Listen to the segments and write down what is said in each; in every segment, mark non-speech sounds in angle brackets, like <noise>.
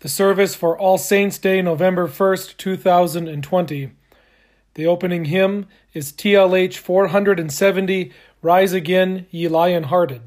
The service for All Saints' Day, November 1st, 2020. The opening hymn is TLH 470 Rise Again, Ye Lion Hearted.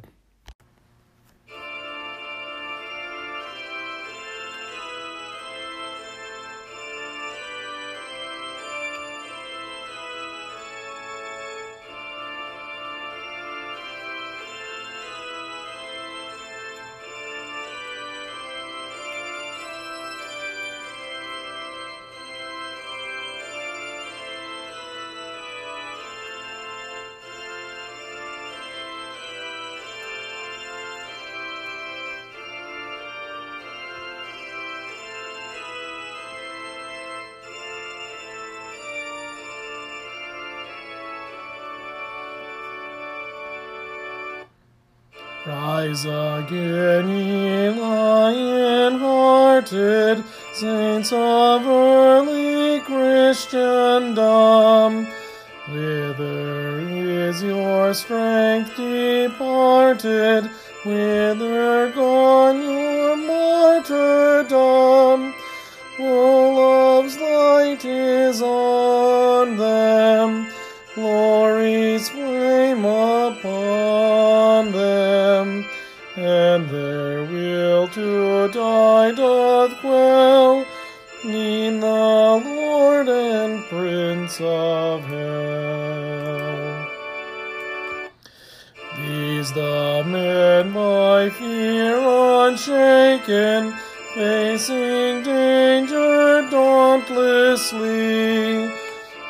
The men by fear unshaken, facing danger dauntlessly.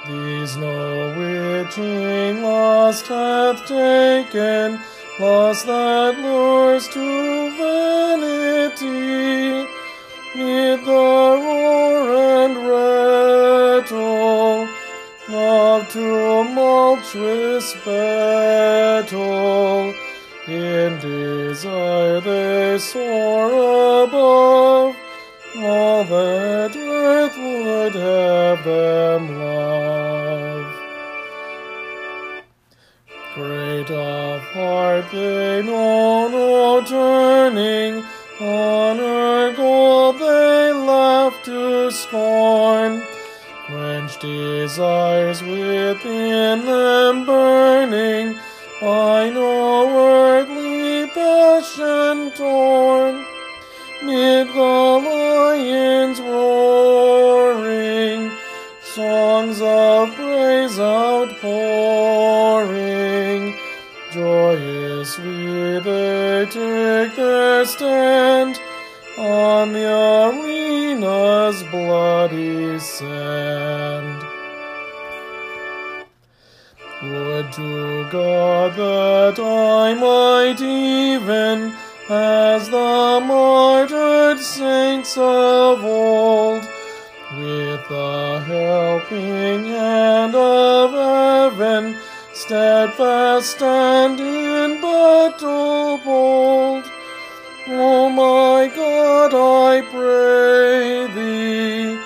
These no witching lust hath taken, lust that lures to vanity. Mid the roar and rattle of tumultuous battle, in desire they soar above all that earth would have them love. Great of heart they know no turning, honor gold they laugh to scorn. Quench desires within them burning, I know earthly passion torn. Mid the lions roaring, songs of praise outpouring, joyously they take their stand on the arena's bloody sand. Would to God that I might even as the martyred saints of old, with the helping hand of heaven, steadfast and in battle bold. O my God, I pray thee,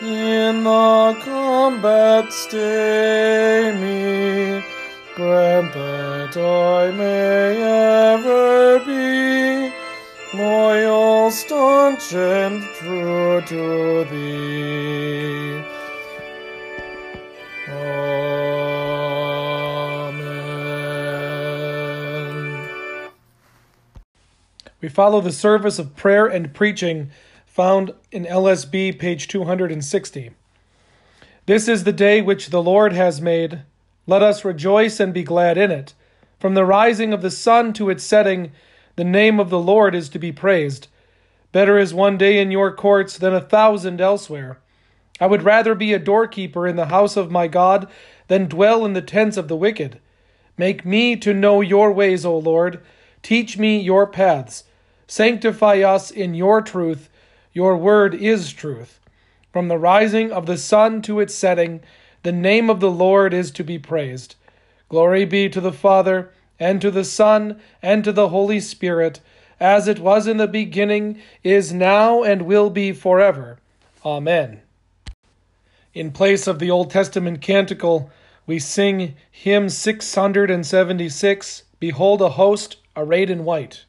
in the combat stay me, grant that I may ever be loyal, staunch, and true to thee. Amen. We follow the service of prayer and preaching found in LSB, page 260. This is the day which the Lord has made. Let us rejoice and be glad in it. From the rising of the sun to its setting, the name of the Lord is to be praised. Better is one day in your courts than a thousand elsewhere. I would rather be a doorkeeper in the house of my God than dwell in the tents of the wicked. Make me to know your ways, O Lord. Teach me your paths. Sanctify us in your truth. Your word is truth. From the rising of the sun to its setting, the name of the Lord is to be praised. Glory be to the Father, and to the Son, and to the Holy Spirit, as it was in the beginning, is now, and will be forever. Amen. In place of the Old Testament canticle, we sing hymn 676 Behold a host arrayed in white.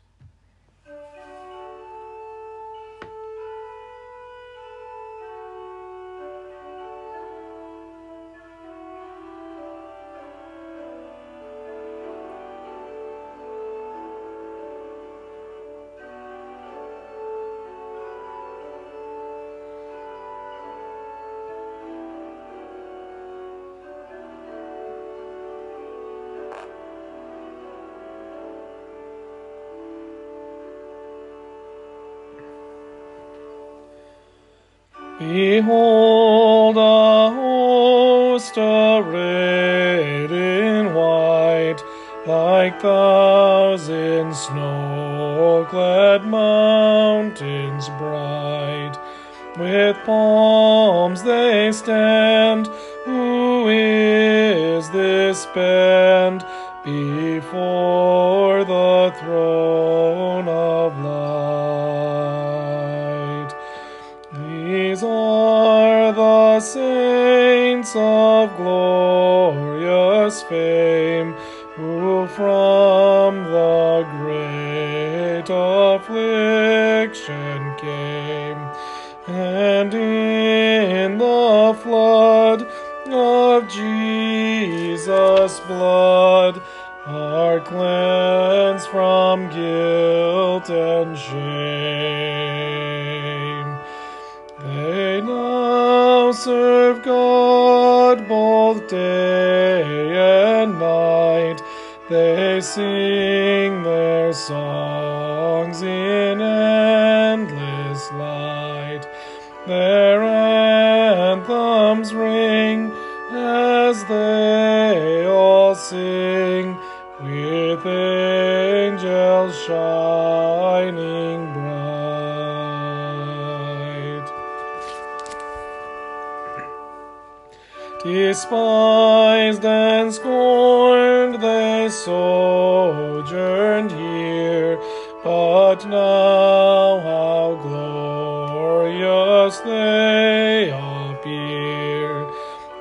And shame. They now serve God both day and night. They sing their songs in endless light. Their anthems ring as they all sing with angels shining Despised and scorned, they sojourned here, but now how glorious they appear!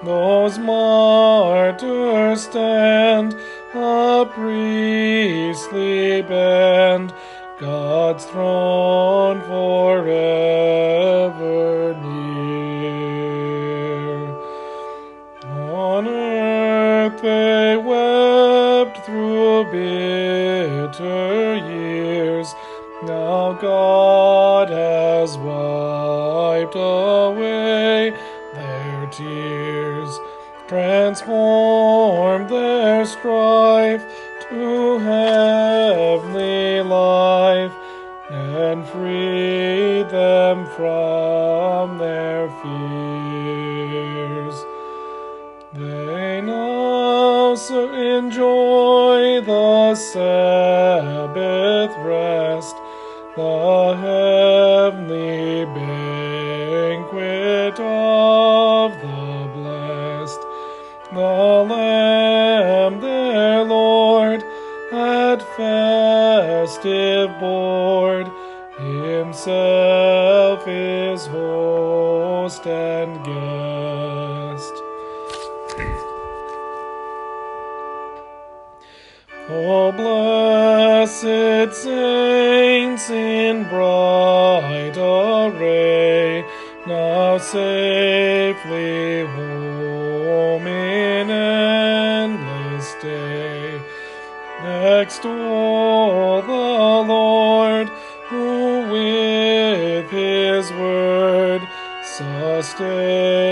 Those martyrs stand, a priestly band, God's throne has wiped away their tears, transformed their strife to heavenly life, and freed them from their fears. They now enjoy the Sabbath rest, the heavenly banquet of the blessed. The Lamb, their Lord, at festive board, Himself is host and guest. O blessed saints in bright array, now safely home in endless day. Extol the Lord, who with his word sustained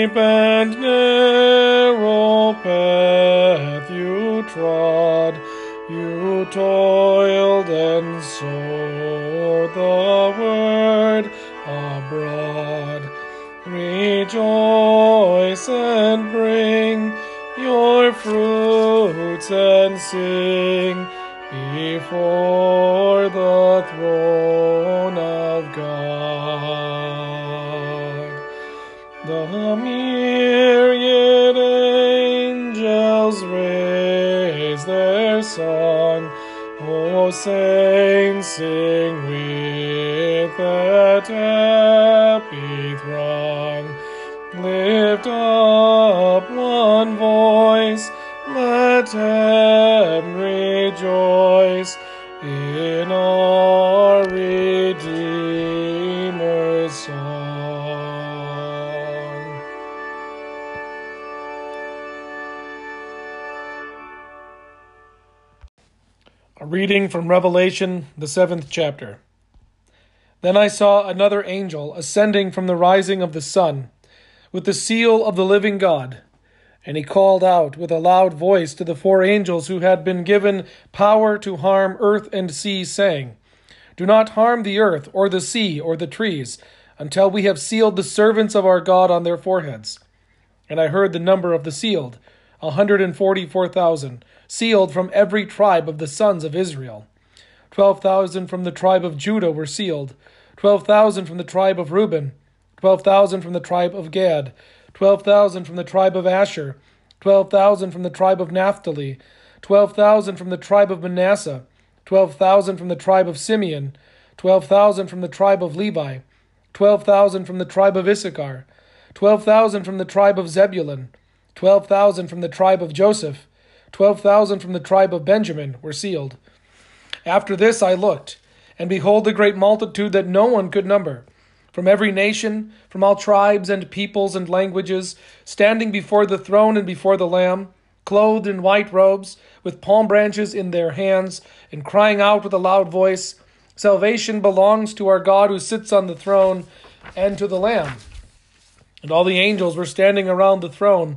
steep and narrow path you trod, you toiled and sowed the word abroad. Rejoice and bring your fruits and sing before the song. O saints, sing with that happy throng. Lift up one voice, let from Revelation, the seventh chapter. Then I saw another angel ascending from the rising of the sun, with the seal of the living God. And he called out with a loud voice to the four angels who had been given power to harm earth and sea, saying, Do not harm the earth, or the sea, or the trees, until we have sealed the servants of our God on their foreheads. And I heard the number of the sealed, a hundred and forty four thousand, sealed from every tribe of the sons of Israel. Twelve thousand from the tribe of Judah were sealed, twelve thousand from the tribe of Reuben, twelve thousand from the tribe of Gad 12,000 from the tribe of Asher, 12,000 from the tribe of Naphtali, 12,000 from the tribe of Manasseh, 12,000 from the tribe of Simeon, 12,000 from the tribe of Levi, 12,000 from the tribe of Issachar, 12,000 from the tribe of Zebulun, 12,000 from the tribe of Joseph, 12,000 from the tribe of Benjamin were sealed. After this I looked, and behold a great multitude that no one could number from every nation, from all tribes and peoples and languages, standing before the throne and before the Lamb, clothed in white robes, with palm branches in their hands, and crying out with a loud voice, Salvation belongs to our God who sits on the throne and to the Lamb. And all the angels were standing around the throne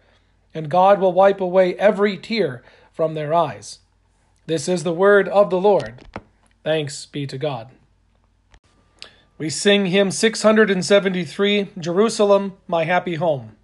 and God will wipe away every tear from their eyes. This is the word of the Lord. Thanks be to God. We sing hymn 673, Jerusalem, my happy home.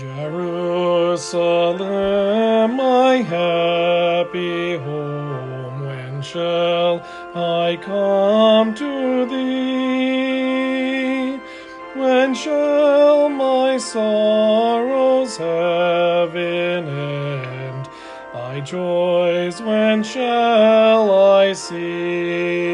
Jerusalem, my happy home, when shall I come to thee? When shall my sorrows have an end? Thy joys when shall I see?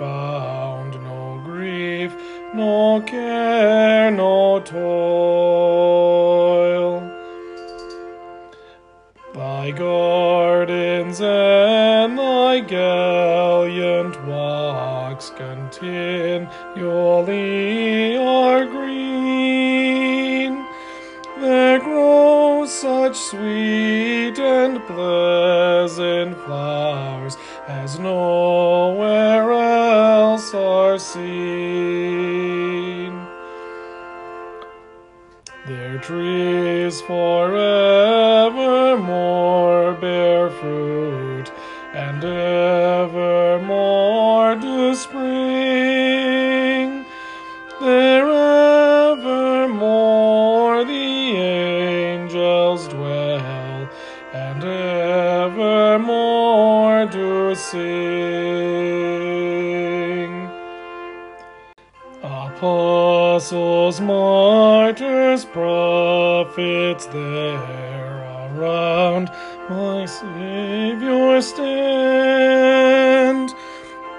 Be trees forevermore bear fruit, and evermore do spring. There evermore the angels dwell, and evermore do sing. Apostles, martyrs, prophets, there around my Savior stand.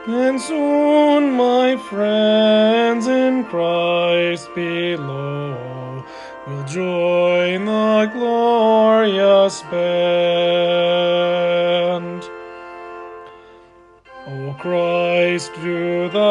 And soon my friends in Christ below will join the glorious band. O Christ, do thou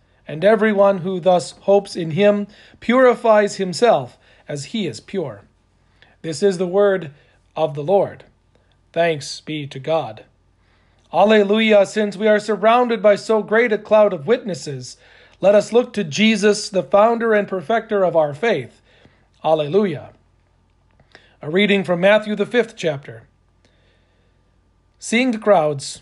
And everyone who thus hopes in Him purifies himself as He is pure. This is the word of the Lord. Thanks be to God. Alleluia, since we are surrounded by so great a cloud of witnesses, let us look to Jesus, the founder and perfecter of our faith. Alleluia. A reading from Matthew, the fifth chapter. Seeing the crowds,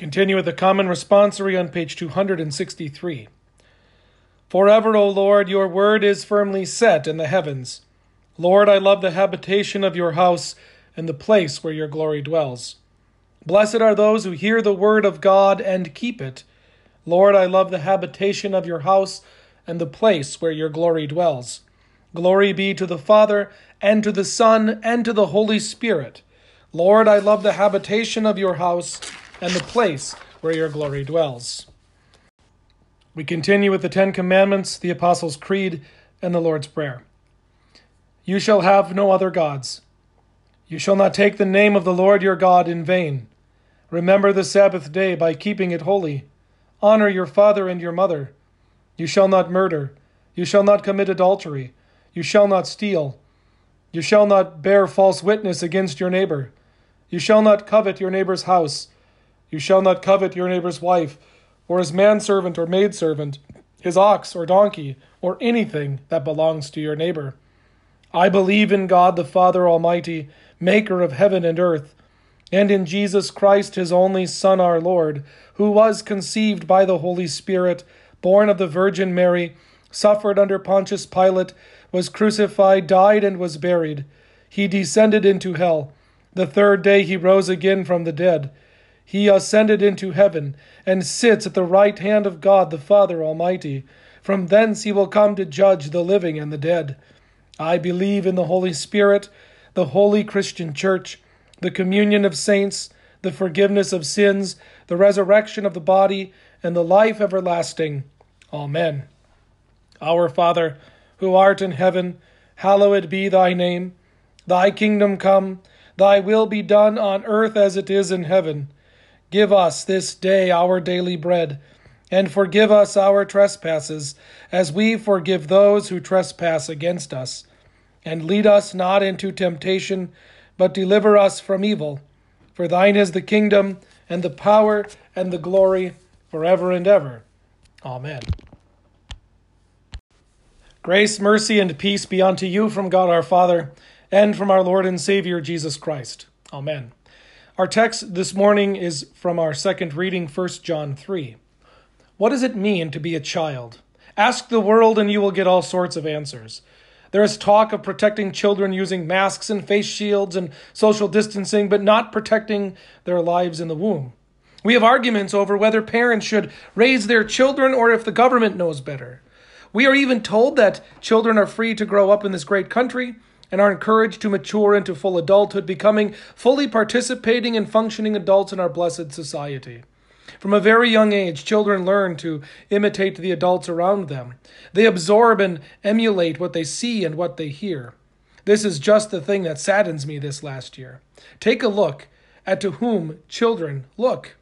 Continue with the common responsory on page 263. Forever, O Lord, your word is firmly set in the heavens. Lord, I love the habitation of your house and the place where your glory dwells. Blessed are those who hear the word of God and keep it. Lord, I love the habitation of your house and the place where your glory dwells. Glory be to the Father, and to the Son, and to the Holy Spirit. Lord, I love the habitation of your house and the place where your glory dwells. We continue with the Ten Commandments, the Apostles' Creed, and the Lord's Prayer. You shall have no other gods. You shall not take the name of the Lord your God in vain. Remember the Sabbath day by keeping it holy. Honor your father and your mother. You shall not murder. You shall not commit adultery. You shall not steal. You shall not bear false witness against your neighbor. You shall not covet your neighbor's house. You shall not covet your neighbor's wife, or his manservant or maidservant, his ox or donkey, or anything that belongs to your neighbor. I believe in God the Father Almighty, maker of heaven and earth, and in Jesus Christ, his only Son, our Lord, who was conceived by the Holy Spirit, born of the Virgin Mary, suffered under Pontius Pilate, was crucified, died, and was buried. He descended into hell. The third day he rose again from the dead. He ascended into heaven, and sits at the right hand of God the Father Almighty. From thence he will come to judge the living and the dead. I believe in the Holy Spirit, the holy Christian Church, the communion of saints, the forgiveness of sins, the resurrection of the body, and the life everlasting. Amen. Our Father, who art in heaven, hallowed be thy name. Thy kingdom come, thy will be done on earth as it is in heaven. Give us this day our daily bread, and forgive us our trespasses, as we forgive those who trespass against us and lead us not into temptation, but deliver us from evil. For thine is the kingdom, and the power, and the glory, forever and ever. Amen. Grace, mercy, and peace be unto you from God our Father, and from our Lord and Savior Jesus Christ. Amen. Our text this morning is from our second reading, 1 John 3. What does it mean to be a child? Ask the world, and you will get all sorts of answers. There is talk of protecting children using masks and face shields and social distancing, but not protecting their lives in the womb. We have arguments over whether parents should raise their children or if the government knows better. We are even told that children are free to grow up in this great country and are encouraged to mature into full adulthood, becoming fully participating and functioning adults in our blessed society. From a very young age, children learn to imitate the adults around them. They absorb and emulate what they see and what they hear. This is just the thing that saddens me this last year. Take a look at to whom children look.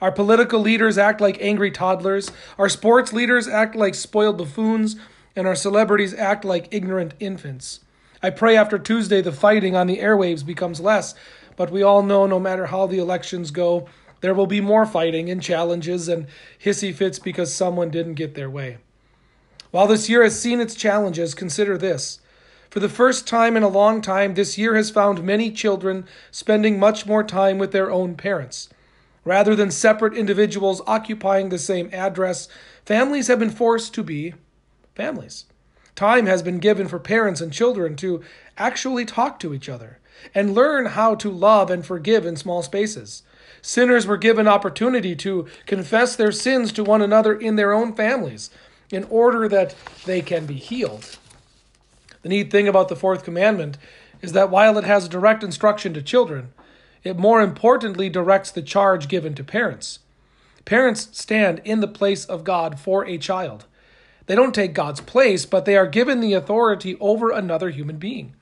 Our political leaders act like angry toddlers, our sports leaders act like spoiled buffoons, and our celebrities act like ignorant infants. I pray after Tuesday the fighting on the airwaves becomes less, but we all know no matter how the elections go, there will be more fighting and challenges and hissy fits because someone didn't get their way. While this year has seen its challenges, consider this. For the first time in a long time, this year has found many children spending much more time with their own parents. Rather than separate individuals occupying the same address, families have been forced to be families. Time has been given for parents and children to actually talk to each other and learn how to love and forgive in small spaces. Sinners were given opportunity to confess their sins to one another in their own families in order that they can be healed. The neat thing about the fourth commandment is that while it has direct instruction to children, it more importantly directs the charge given to parents. Parents stand in the place of God for a child. They don't take God's place, but they are given the authority over another human being.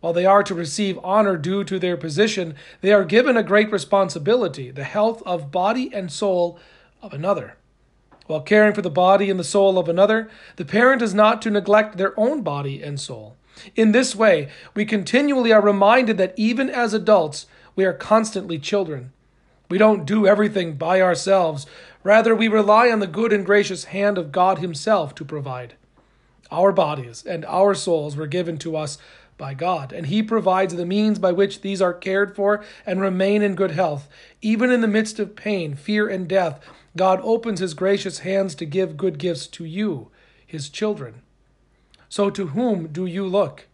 While they are to receive honor due to their position, they are given a great responsibility the health of body and soul of another. While caring for the body and the soul of another, the parent is not to neglect their own body and soul. In this way, we continually are reminded that even as adults, we are constantly children. We don't do everything by ourselves. Rather, we rely on the good and gracious hand of God Himself to provide. Our bodies and our souls were given to us by God, and He provides the means by which these are cared for and remain in good health. Even in the midst of pain, fear, and death, God opens His gracious hands to give good gifts to you, His children. So, to whom do you look?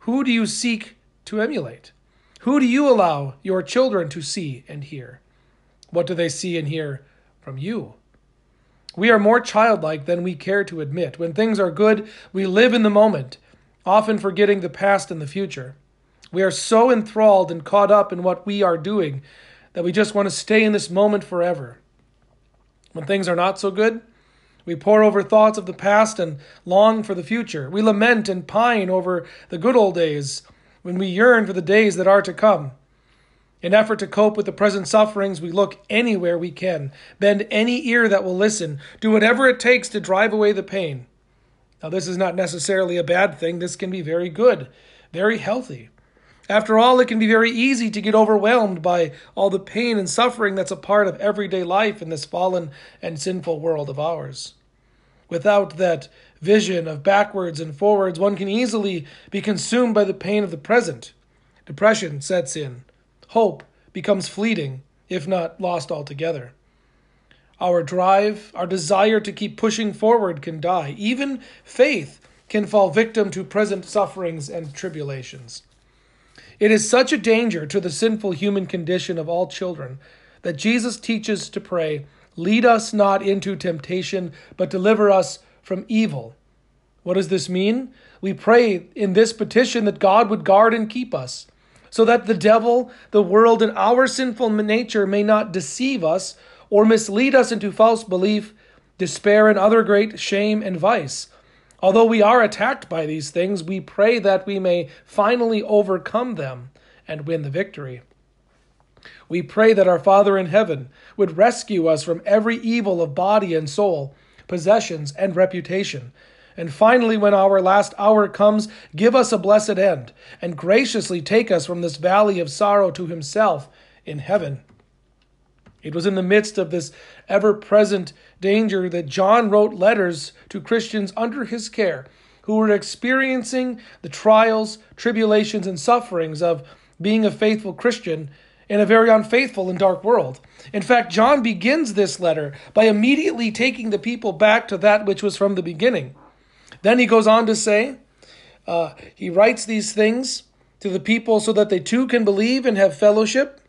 Who do you seek to emulate? Who do you allow your children to see and hear? What do they see and hear from you? We are more childlike than we care to admit. When things are good, we live in the moment often forgetting the past and the future. We are so enthralled and caught up in what we are doing that we just want to stay in this moment forever. When things are not so good, we pore over thoughts of the past and long for the future. We lament and pine over the good old days when we yearn for the days that are to come. In effort to cope with the present sufferings, we look anywhere we can, bend any ear that will listen, do whatever it takes to drive away the pain. Now, this is not necessarily a bad thing. This can be very good, very healthy. After all, it can be very easy to get overwhelmed by all the pain and suffering that's a part of everyday life in this fallen and sinful world of ours. Without that vision of backwards and forwards, one can easily be consumed by the pain of the present. Depression sets in. Hope becomes fleeting, if not lost altogether. Our drive, our desire to keep pushing forward can die. Even faith can fall victim to present sufferings and tribulations. It is such a danger to the sinful human condition of all children that Jesus teaches to pray, Lead us not into temptation, but deliver us from evil. What does this mean? We pray in this petition that God would guard and keep us, so that the devil, the world, and our sinful nature may not deceive us or mislead us into false belief, despair, and other great shame and vice. Although we are attacked by these things, we pray that we may finally overcome them and win the victory. We pray that our Father in heaven would rescue us from every evil of body and soul, possessions and reputation. And finally, when our last hour comes, give us a blessed end, and graciously take us from this valley of sorrow to Himself in heaven. It was in the midst of this ever present danger that John wrote letters to Christians under his care who were experiencing the trials, tribulations, and sufferings of being a faithful Christian in a very unfaithful and dark world. In fact, John begins this letter by immediately taking the people back to that which was from the beginning. Then he goes on to say, Uh, he writes these things to the people so that they too can believe and have fellowship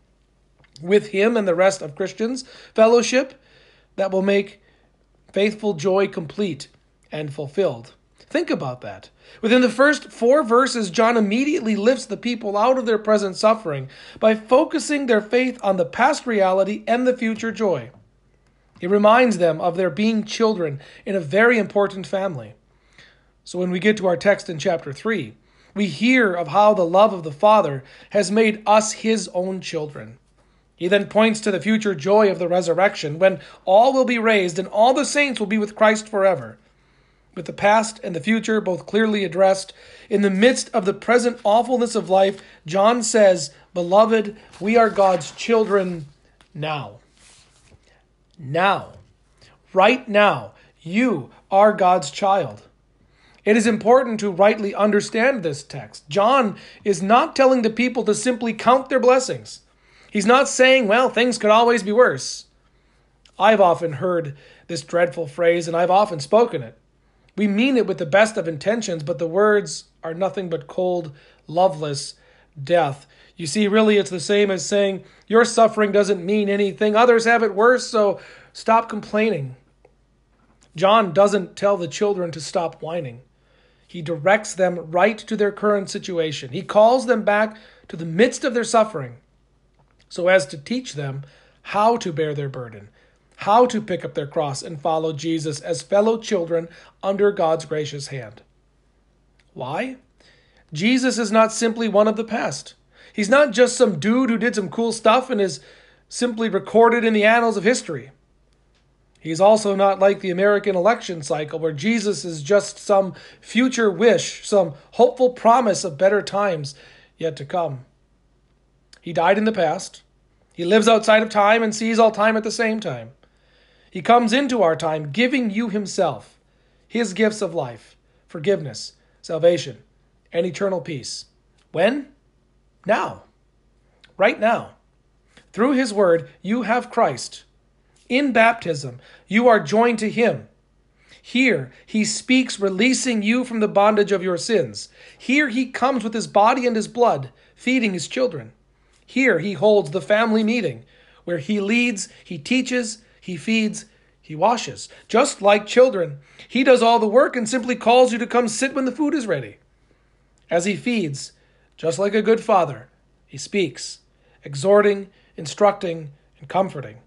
with him and the rest of Christians, fellowship that will make faithful joy complete and fulfilled. Think about that. Within the first four verses, John immediately lifts the people out of their present suffering by focusing their faith on the past reality and the future joy. He reminds them of their being children in a very important family. So when we get to our text in chapter 3, we hear of how the love of the Father has made us his own children. He then points to the future joy of the resurrection when all will be raised and all the saints will be with Christ forever with the past and the future both clearly addressed. In the midst of the present awfulness of life, John says, Beloved, we are God's children now. Now. Right now, you are God's child. It is important to rightly understand this text. John is not telling the people to simply count their blessings. He's not saying, well, things could always be worse. I've often heard this dreadful phrase, and I've often spoken it. We mean it with the best of intentions, but the words are nothing but cold, loveless death. You see, really, it's the same as saying, Your suffering doesn't mean anything. Others have it worse, so stop complaining. John doesn't tell the children to stop whining. He directs them right to their current situation. He calls them back to the midst of their suffering so as to teach them how to bear their burden, how to pick up their cross and follow Jesus as fellow children under God's gracious hand. Why? Jesus is not simply one of the past. He's not just some dude who did some cool stuff and is simply recorded in the annals of history. He's also not like the American election cycle where Jesus is just some future wish, some hopeful promise of better times yet to come. He died in the past. He lives outside of time and sees all time at the same time. He comes into our time giving you Himself, His gifts of life, forgiveness, salvation, and eternal peace. When? Now. Right now. Through His Word, you have Christ. In baptism, you are joined to Him. Here, He speaks, releasing you from the bondage of your sins. Here, He comes with His body and His blood, feeding His children. Here, He holds the family meeting, where He leads, He teaches, he feeds, he washes. Just like children, he does all the work and simply calls you to come sit when the food is ready. As he feeds, just like a good father, he speaks, exhorting, instructing, and comforting.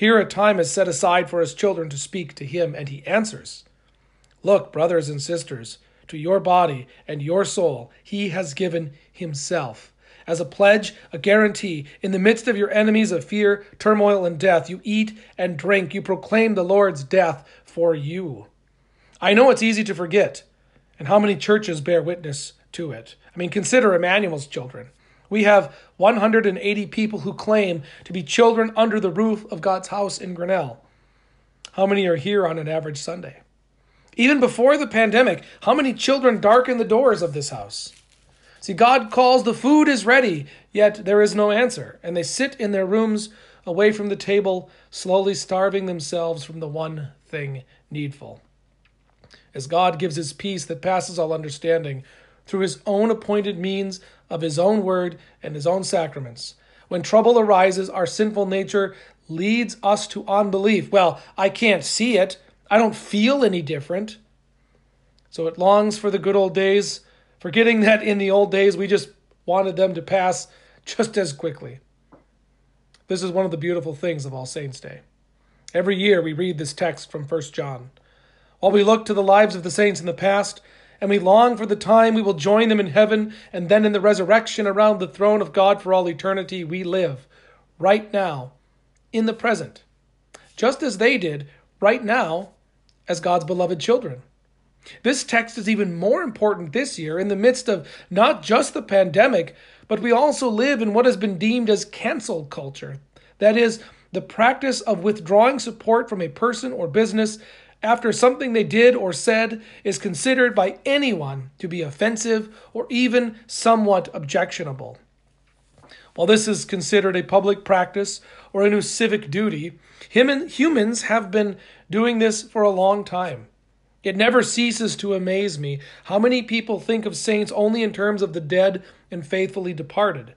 Here a time is set aside for his children to speak to him, and he answers. Look, brothers and sisters, to your body and your soul he has given himself as a pledge, a guarantee. In the midst of your enemies of fear, turmoil, and death, you eat and drink. You proclaim the Lord's death for you. I know it's easy to forget, and how many churches bear witness to it. I mean, consider Emmanuel's children. We have 180 people who claim to be children under the roof of God's house in Grinnell. How many are here on an average Sunday? Even before the pandemic, how many children darken the doors of this house? See, God calls, the food is ready, yet there is no answer. And they sit in their rooms away from the table, slowly starving themselves from the one thing needful. As God gives his peace that passes all understanding through his own appointed means of his own word and his own sacraments. When trouble arises, our sinful nature leads us to unbelief. Well, I can't see it. I don't feel any different. So it longs for the good old days forgetting <laughs> that in the old days we just wanted them to pass just as quickly. This is one of the beautiful things of All Saints' Day. Every year we read this text from 1 John. While we look to the lives of the saints in the past, and we long for the time we will join them in heaven and then in the resurrection around the throne of God for all eternity, we live right now, in the present, just as they did right now as God's beloved children. This text is even more important this year in the midst of not just the pandemic, but we also live in what has been deemed as cancel culture. That is, the practice of withdrawing support from a person or business after something they did or said is considered by anyone to be offensive or even somewhat objectionable. While this is considered a public practice or a new civic duty, humans have been doing this for a long time. It never ceases to amaze me how many people think of saints only in terms of the dead and faithfully departed.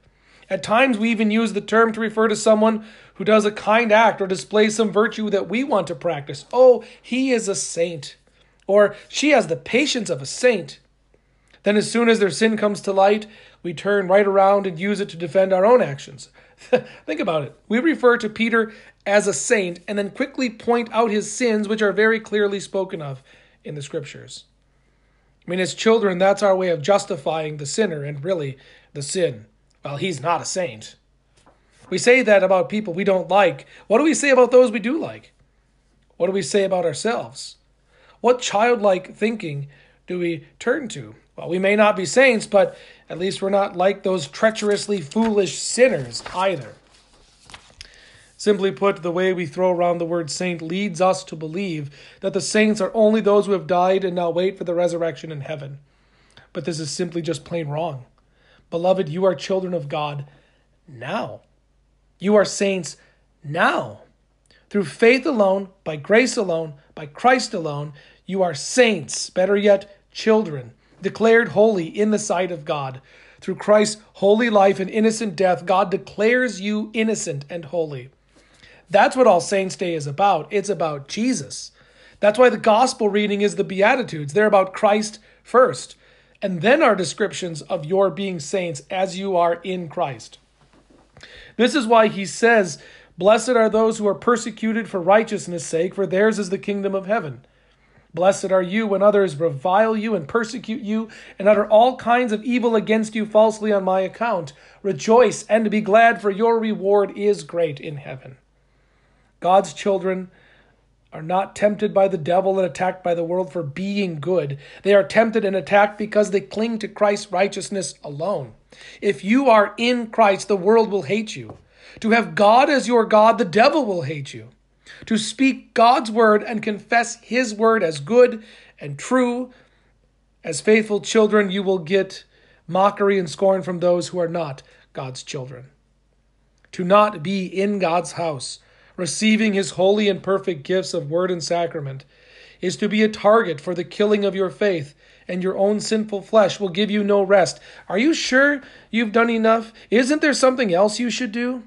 At times, we even use the term to refer to someone who does a kind act or displays some virtue that we want to practice. Oh, he is a saint. Or she has the patience of a saint. Then, as soon as their sin comes to light, we turn right around and use it to defend our own actions. <laughs> Think about it. We refer to Peter as a saint and then quickly point out his sins, which are very clearly spoken of in the scriptures. I mean, as children, that's our way of justifying the sinner and really the sin. Well, he's not a saint. We say that about people we don't like. What do we say about those we do like? What do we say about ourselves? What childlike thinking do we turn to? Well, we may not be saints, but at least we're not like those treacherously foolish sinners either. Simply put, the way we throw around the word saint leads us to believe that the saints are only those who have died and now wait for the resurrection in heaven. But this is simply just plain wrong. Beloved, you are children of God now. You are saints now. Through faith alone, by grace alone, by Christ alone, you are saints, better yet, children, declared holy in the sight of God. Through Christ's holy life and innocent death, God declares you innocent and holy. That's what All Saints' Day is about. It's about Jesus. That's why the gospel reading is the Beatitudes. They're about Christ first, and then our descriptions of your being saints as you are in Christ. This is why he says, Blessed are those who are persecuted for righteousness' sake, for theirs is the kingdom of heaven. Blessed are you when others revile you and persecute you and utter all kinds of evil against you falsely on my account. Rejoice and be glad, for your reward is great in heaven. God's children are not tempted by the devil and attacked by the world for being good. They are tempted and attacked because they cling to Christ's righteousness alone. If you are in Christ, the world will hate you. To have God as your God, the devil will hate you. To speak God's word and confess his word as good and true, as faithful children, you will get mockery and scorn from those who are not God's children. To not be in God's house receiving his holy and perfect gifts of word and sacrament, is to be a target for the killing of your faith, and your own sinful flesh will give you no rest. Are you sure you've done enough? Isn't there something else you should do?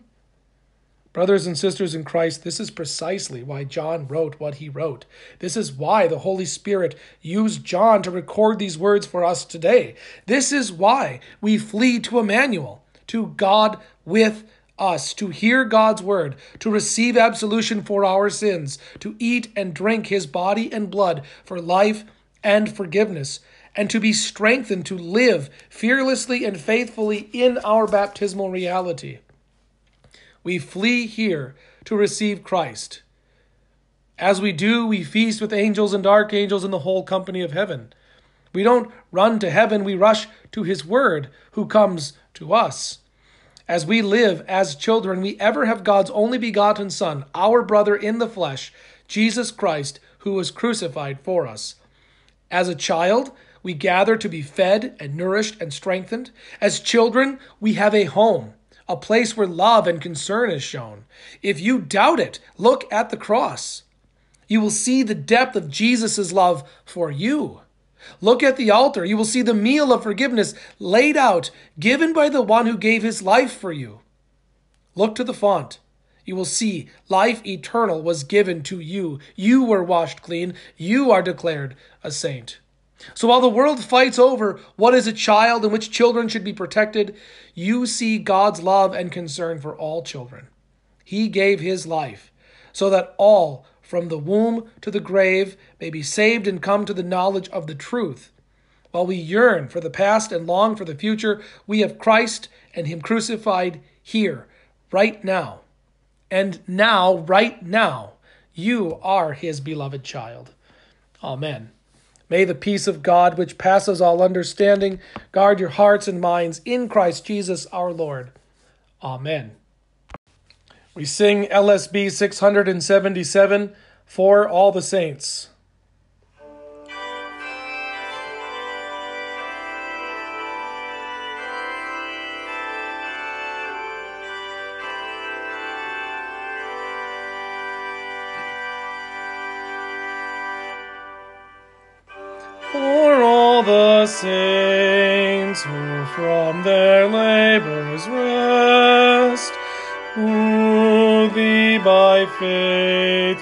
Brothers and sisters in Christ, this is precisely why John wrote what he wrote. This is why the Holy Spirit used John to record these words for us today. This is why we flee to Emmanuel, to God with us to hear God's word, to receive absolution for our sins, to eat and drink his body and blood for life and forgiveness, and to be strengthened to live fearlessly and faithfully in our baptismal reality. We flee here to receive Christ. As we do, we feast with angels and archangels and the whole company of heaven. We don't run to heaven, we rush to his word, who comes to us as we live as children, we ever have God's only begotten Son, our brother in the flesh, Jesus Christ, who was crucified for us. As a child, we gather to be fed and nourished and strengthened. As children, we have a home, a place where love and concern is shown. If you doubt it, look at the cross. You will see the depth of Jesus' love for you. Look at the altar. You will see the meal of forgiveness laid out, given by the one who gave his life for you. Look to the font. You will see life eternal was given to you. You were washed clean. You are declared a saint. So while the world fights over what is a child and which children should be protected, you see God's love and concern for all children. He gave his life so that all from the womb to the grave may be saved and come to the knowledge of the truth. While we yearn for the past and long for the future, we have Christ and Him crucified here, right now. And now, right now, you are His beloved child. Amen. May the peace of God, which passes all understanding, guard your hearts and minds in Christ Jesus our Lord. Amen. We sing LSB 677 for all the saints.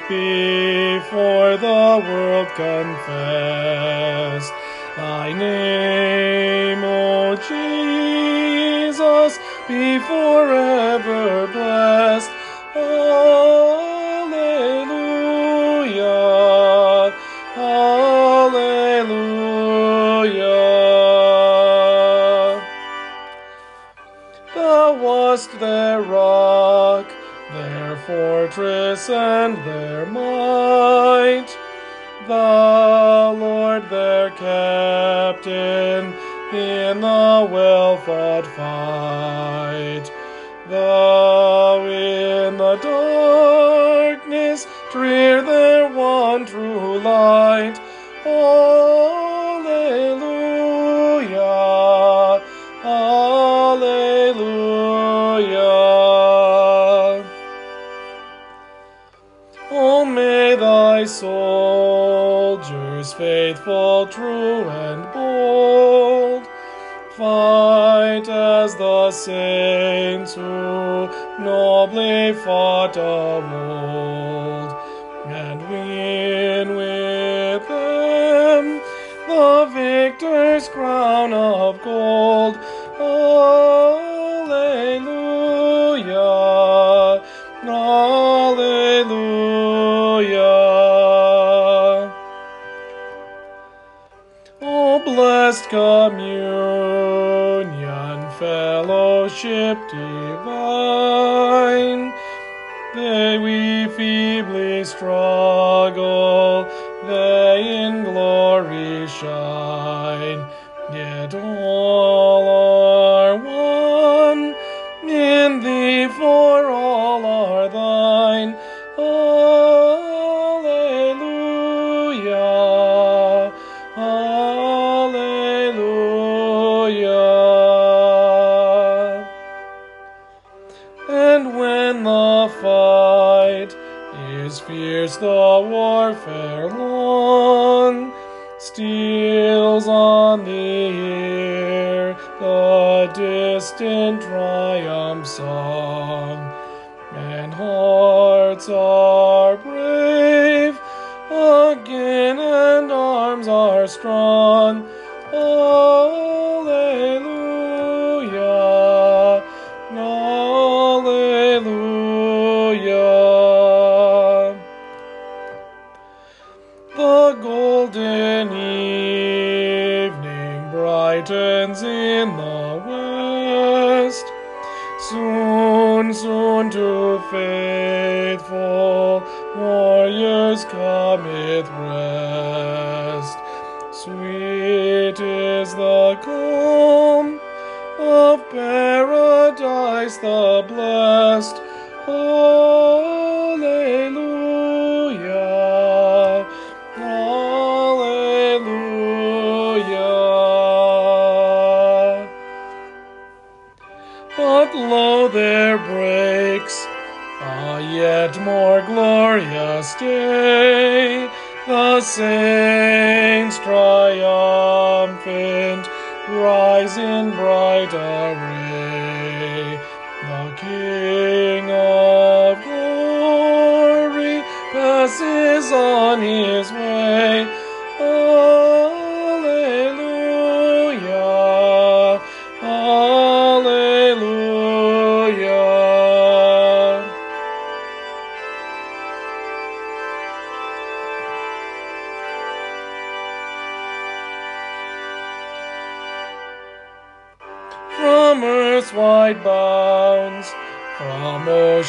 Before the world confess. Thy name, O Jesus, be forever blessed. Alleluia. Alleluia. Thou wast their fortress, and their might. Thou, Lord, their captain in the well fought fight. Thou in the darkness drear faithful, true, and bold, fight as the saints who nobly fought of old, and win with them the victor's crown of gold. Alleluia. Blessed communion, fellowship divine, they we feebly struggle, they in glory shine, yet all are one in thee, for all are thine. Fierce, the warfare long, steals on the ear the distant triumph song, and hearts are brave again, and arms are strong. Faithful warriors cometh rest. Sweet is the calm of paradise the blessed. Day. The saints triumphant rise in bright array. The King of glory passes on his way.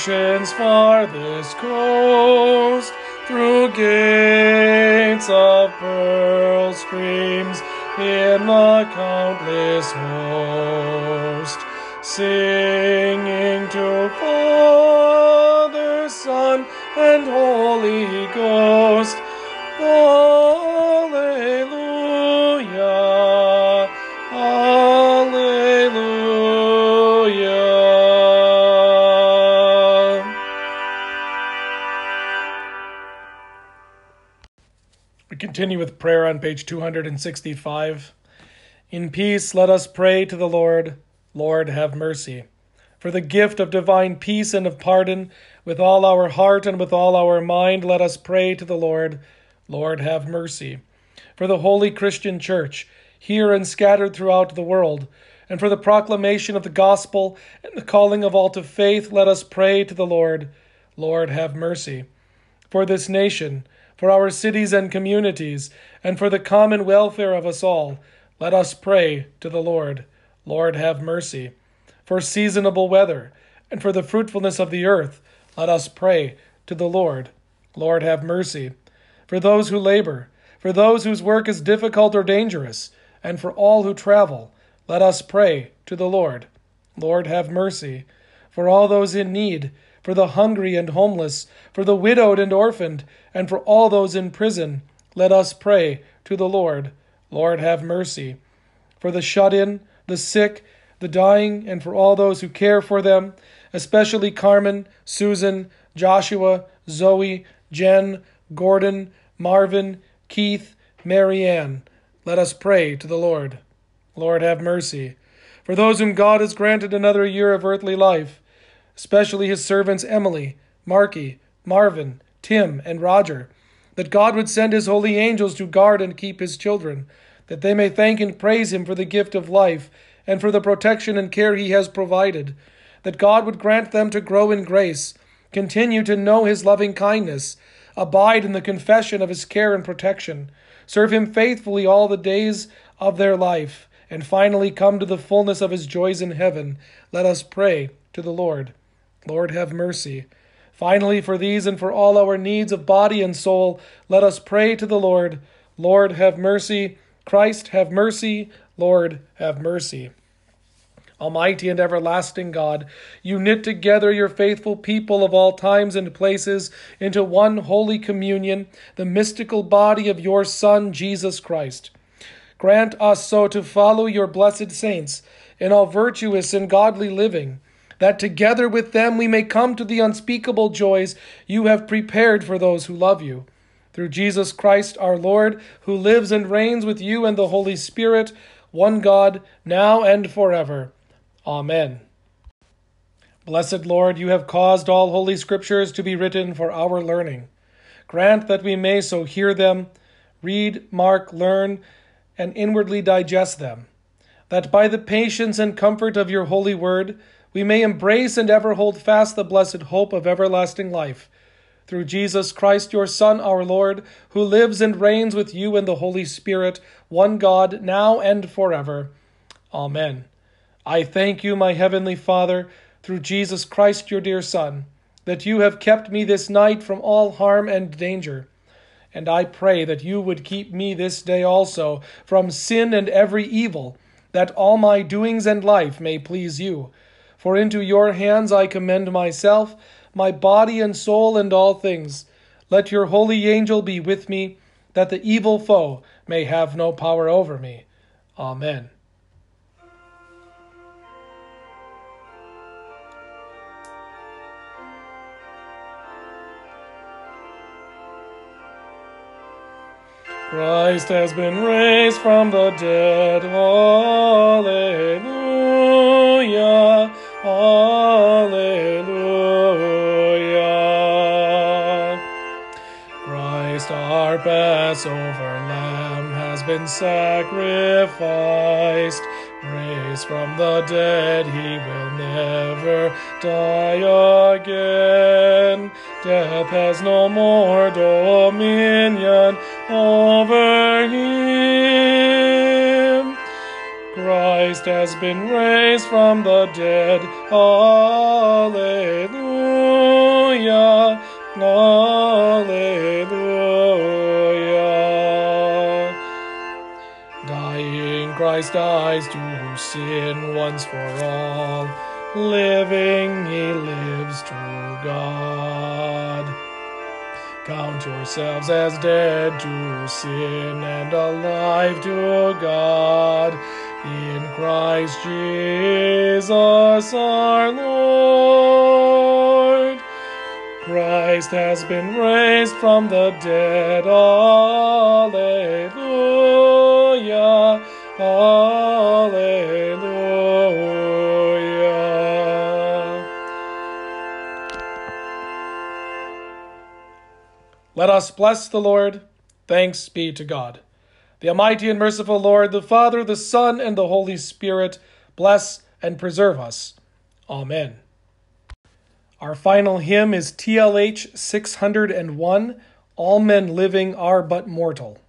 Ocean's farthest coast, through gates of pearl streams in the countless host, singing continue with prayer on page 265. In peace, let us pray to the Lord. Lord, have mercy. For the gift of divine peace and of pardon, with all our heart and with all our mind, let us pray to the Lord. Lord, have mercy. For the holy Christian Church, here and scattered throughout the world, and for the proclamation of the gospel and the calling of all to faith, let us pray to the Lord. Lord, have mercy. For this nation, for our cities and communities, and for the common welfare of us all, let us pray to the Lord. Lord, have mercy. For seasonable weather, and for the fruitfulness of the earth, let us pray to the Lord. Lord, have mercy. For those who labor, for those whose work is difficult or dangerous, and for all who travel, let us pray to the Lord. Lord, have mercy. For all those in need, for the hungry and homeless, for the widowed and orphaned, and for all those in prison, let us pray to the Lord. Lord, have mercy. For the shut in, the sick, the dying, and for all those who care for them, especially Carmen, Susan, Joshua, Zoe, Jen, Gordon, Marvin, Keith, Marianne, let us pray to the Lord. Lord, have mercy. For those whom God has granted another year of earthly life, especially his servants Emily, Marky, Marvin, Tim, and Roger, that God would send his holy angels to guard and keep his children, that they may thank and praise him for the gift of life and for the protection and care he has provided, that God would grant them to grow in grace, continue to know his loving kindness, abide in the confession of his care and protection, serve him faithfully all the days of their life, and finally come to the fullness of his joys in heaven. Let us pray to the Lord. Lord, have mercy. Finally, for these and for all our needs of body and soul, let us pray to the Lord. Lord, have mercy. Christ, have mercy. Lord, have mercy. Almighty and everlasting God, you knit together your faithful people of all times and places into one holy communion, the mystical body of your Son, Jesus Christ. Grant us so to follow your blessed saints in all virtuous and godly living, that together with them we may come to the unspeakable joys you have prepared for those who love you. Through Jesus Christ our Lord, who lives and reigns with you and the Holy Spirit, one God, now and forever. Amen. Blessed Lord, you have caused all holy scriptures to be written for our learning. Grant that we may so hear them, read, mark, learn, and inwardly digest them, that by the patience and comfort of your holy word we may embrace and ever hold fast the blessed hope of everlasting life. Through Jesus Christ, your Son, our Lord, who lives and reigns with you in the Holy Spirit, one God, now and forever. Amen. I thank you, my heavenly Father, through Jesus Christ, your dear Son, that you have kept me this night from all harm and danger. And I pray that you would keep me this day also from sin and every evil, that all my doings and life may please you. For into your hands I commend myself, my body and soul, and all things. Let your holy angel be with me, that the evil foe may have no power over me. Amen. Christ has been raised from the dead. Alleluia. Passover lamb, has been sacrificed. Raised from the dead, he will never die again. Death has no more dominion over him. Christ has been raised from the dead. Alleluia. Christ dies to sin once for all. Living, he lives to God. Count yourselves as dead to sin and alive to God in Christ Jesus our Lord. Christ has been raised from the dead. Alleluia. Alleluia. Let us bless the Lord. Thanks be to God. The Almighty and Merciful Lord, the Father, the Son, and the Holy Spirit, bless and preserve us. Amen. Our final hymn is TLH 601 All Men Living Are But Mortal.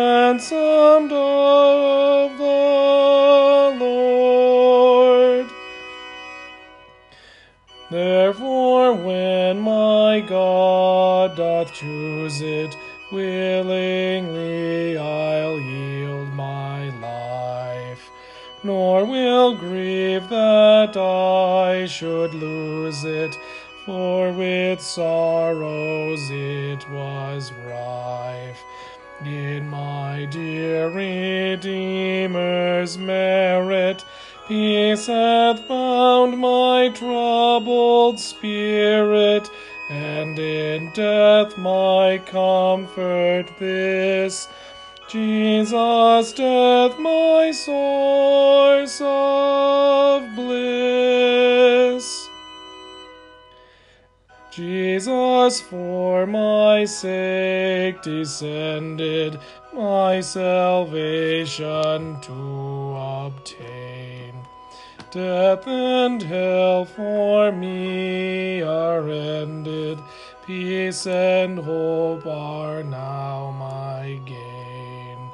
Ransomed of the Lord. Therefore, when my God doth choose it, willingly I'll yield my life, nor will grieve that I should lose it, for with sorrows it was rife. In my dear Redeemer's merit, peace hath found my troubled spirit, and in death my comfort this. Jesus, death, my source of bliss. Jesus, for my sake descended, my salvation to obtain. Death and hell for me are ended, peace and hope are now my gain.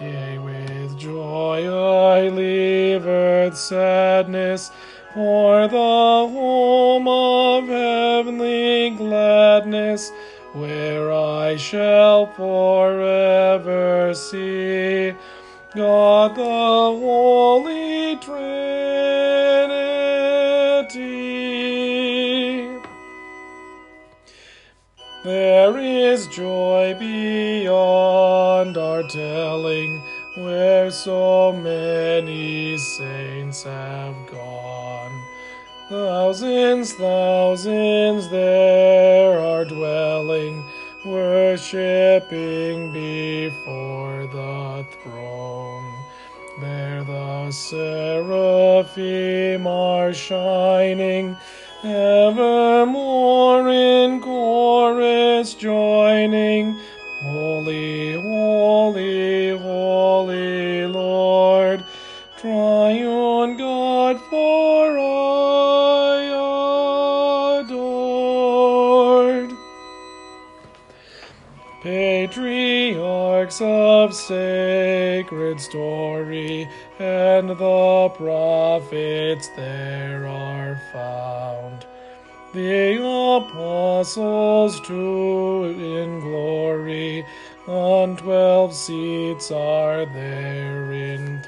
Yea, with joy I leave earth's sadness, for the home of heavenly gladness, where I shall forever see God the Holy Trinity. There is joy beyond our telling, where so many saints have. Thousands, thousands there are dwelling, worshipping before the throne. There the seraphim are shining, evermore in chorus joining. Of sacred story and the prophets there are found. The apostles too in glory on twelve seats are there enthroned.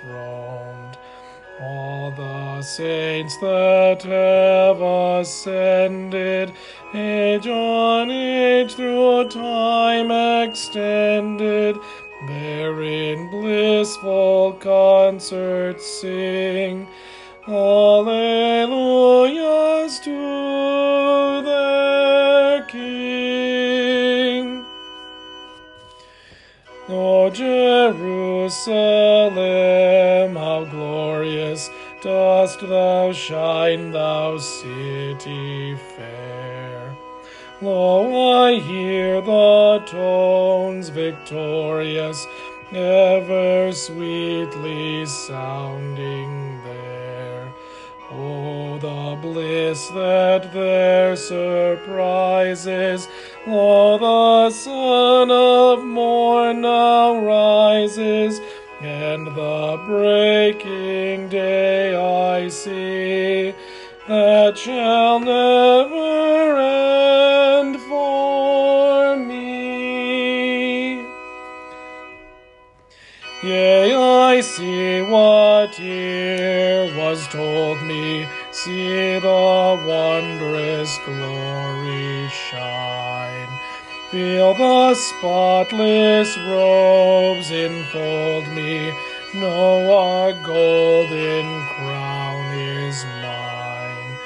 All the saints that have ascended, age on age through time extended, there in blissful concert sing. Alleluias to their King. O Jerusalem, how glorious dost thou shine, thou city fair. Lo, I hear the tones victorious, ever sweetly sounding. Oh, the bliss that there surprises! Lo, the sun of morn now rises, and the breaking day I see, that shall never end for me. Yea, I see what told me, see the wondrous glory shine. Feel the spotless robes enfold me, know a golden crown is mine.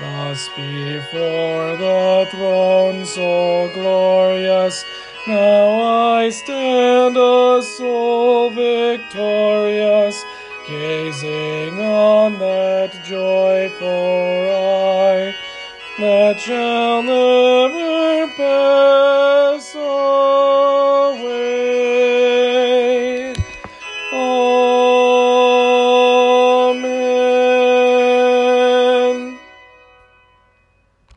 Thus before the throne so glorious, now I stand a soul victorious, gazing on that joyful eye that shall never pass away.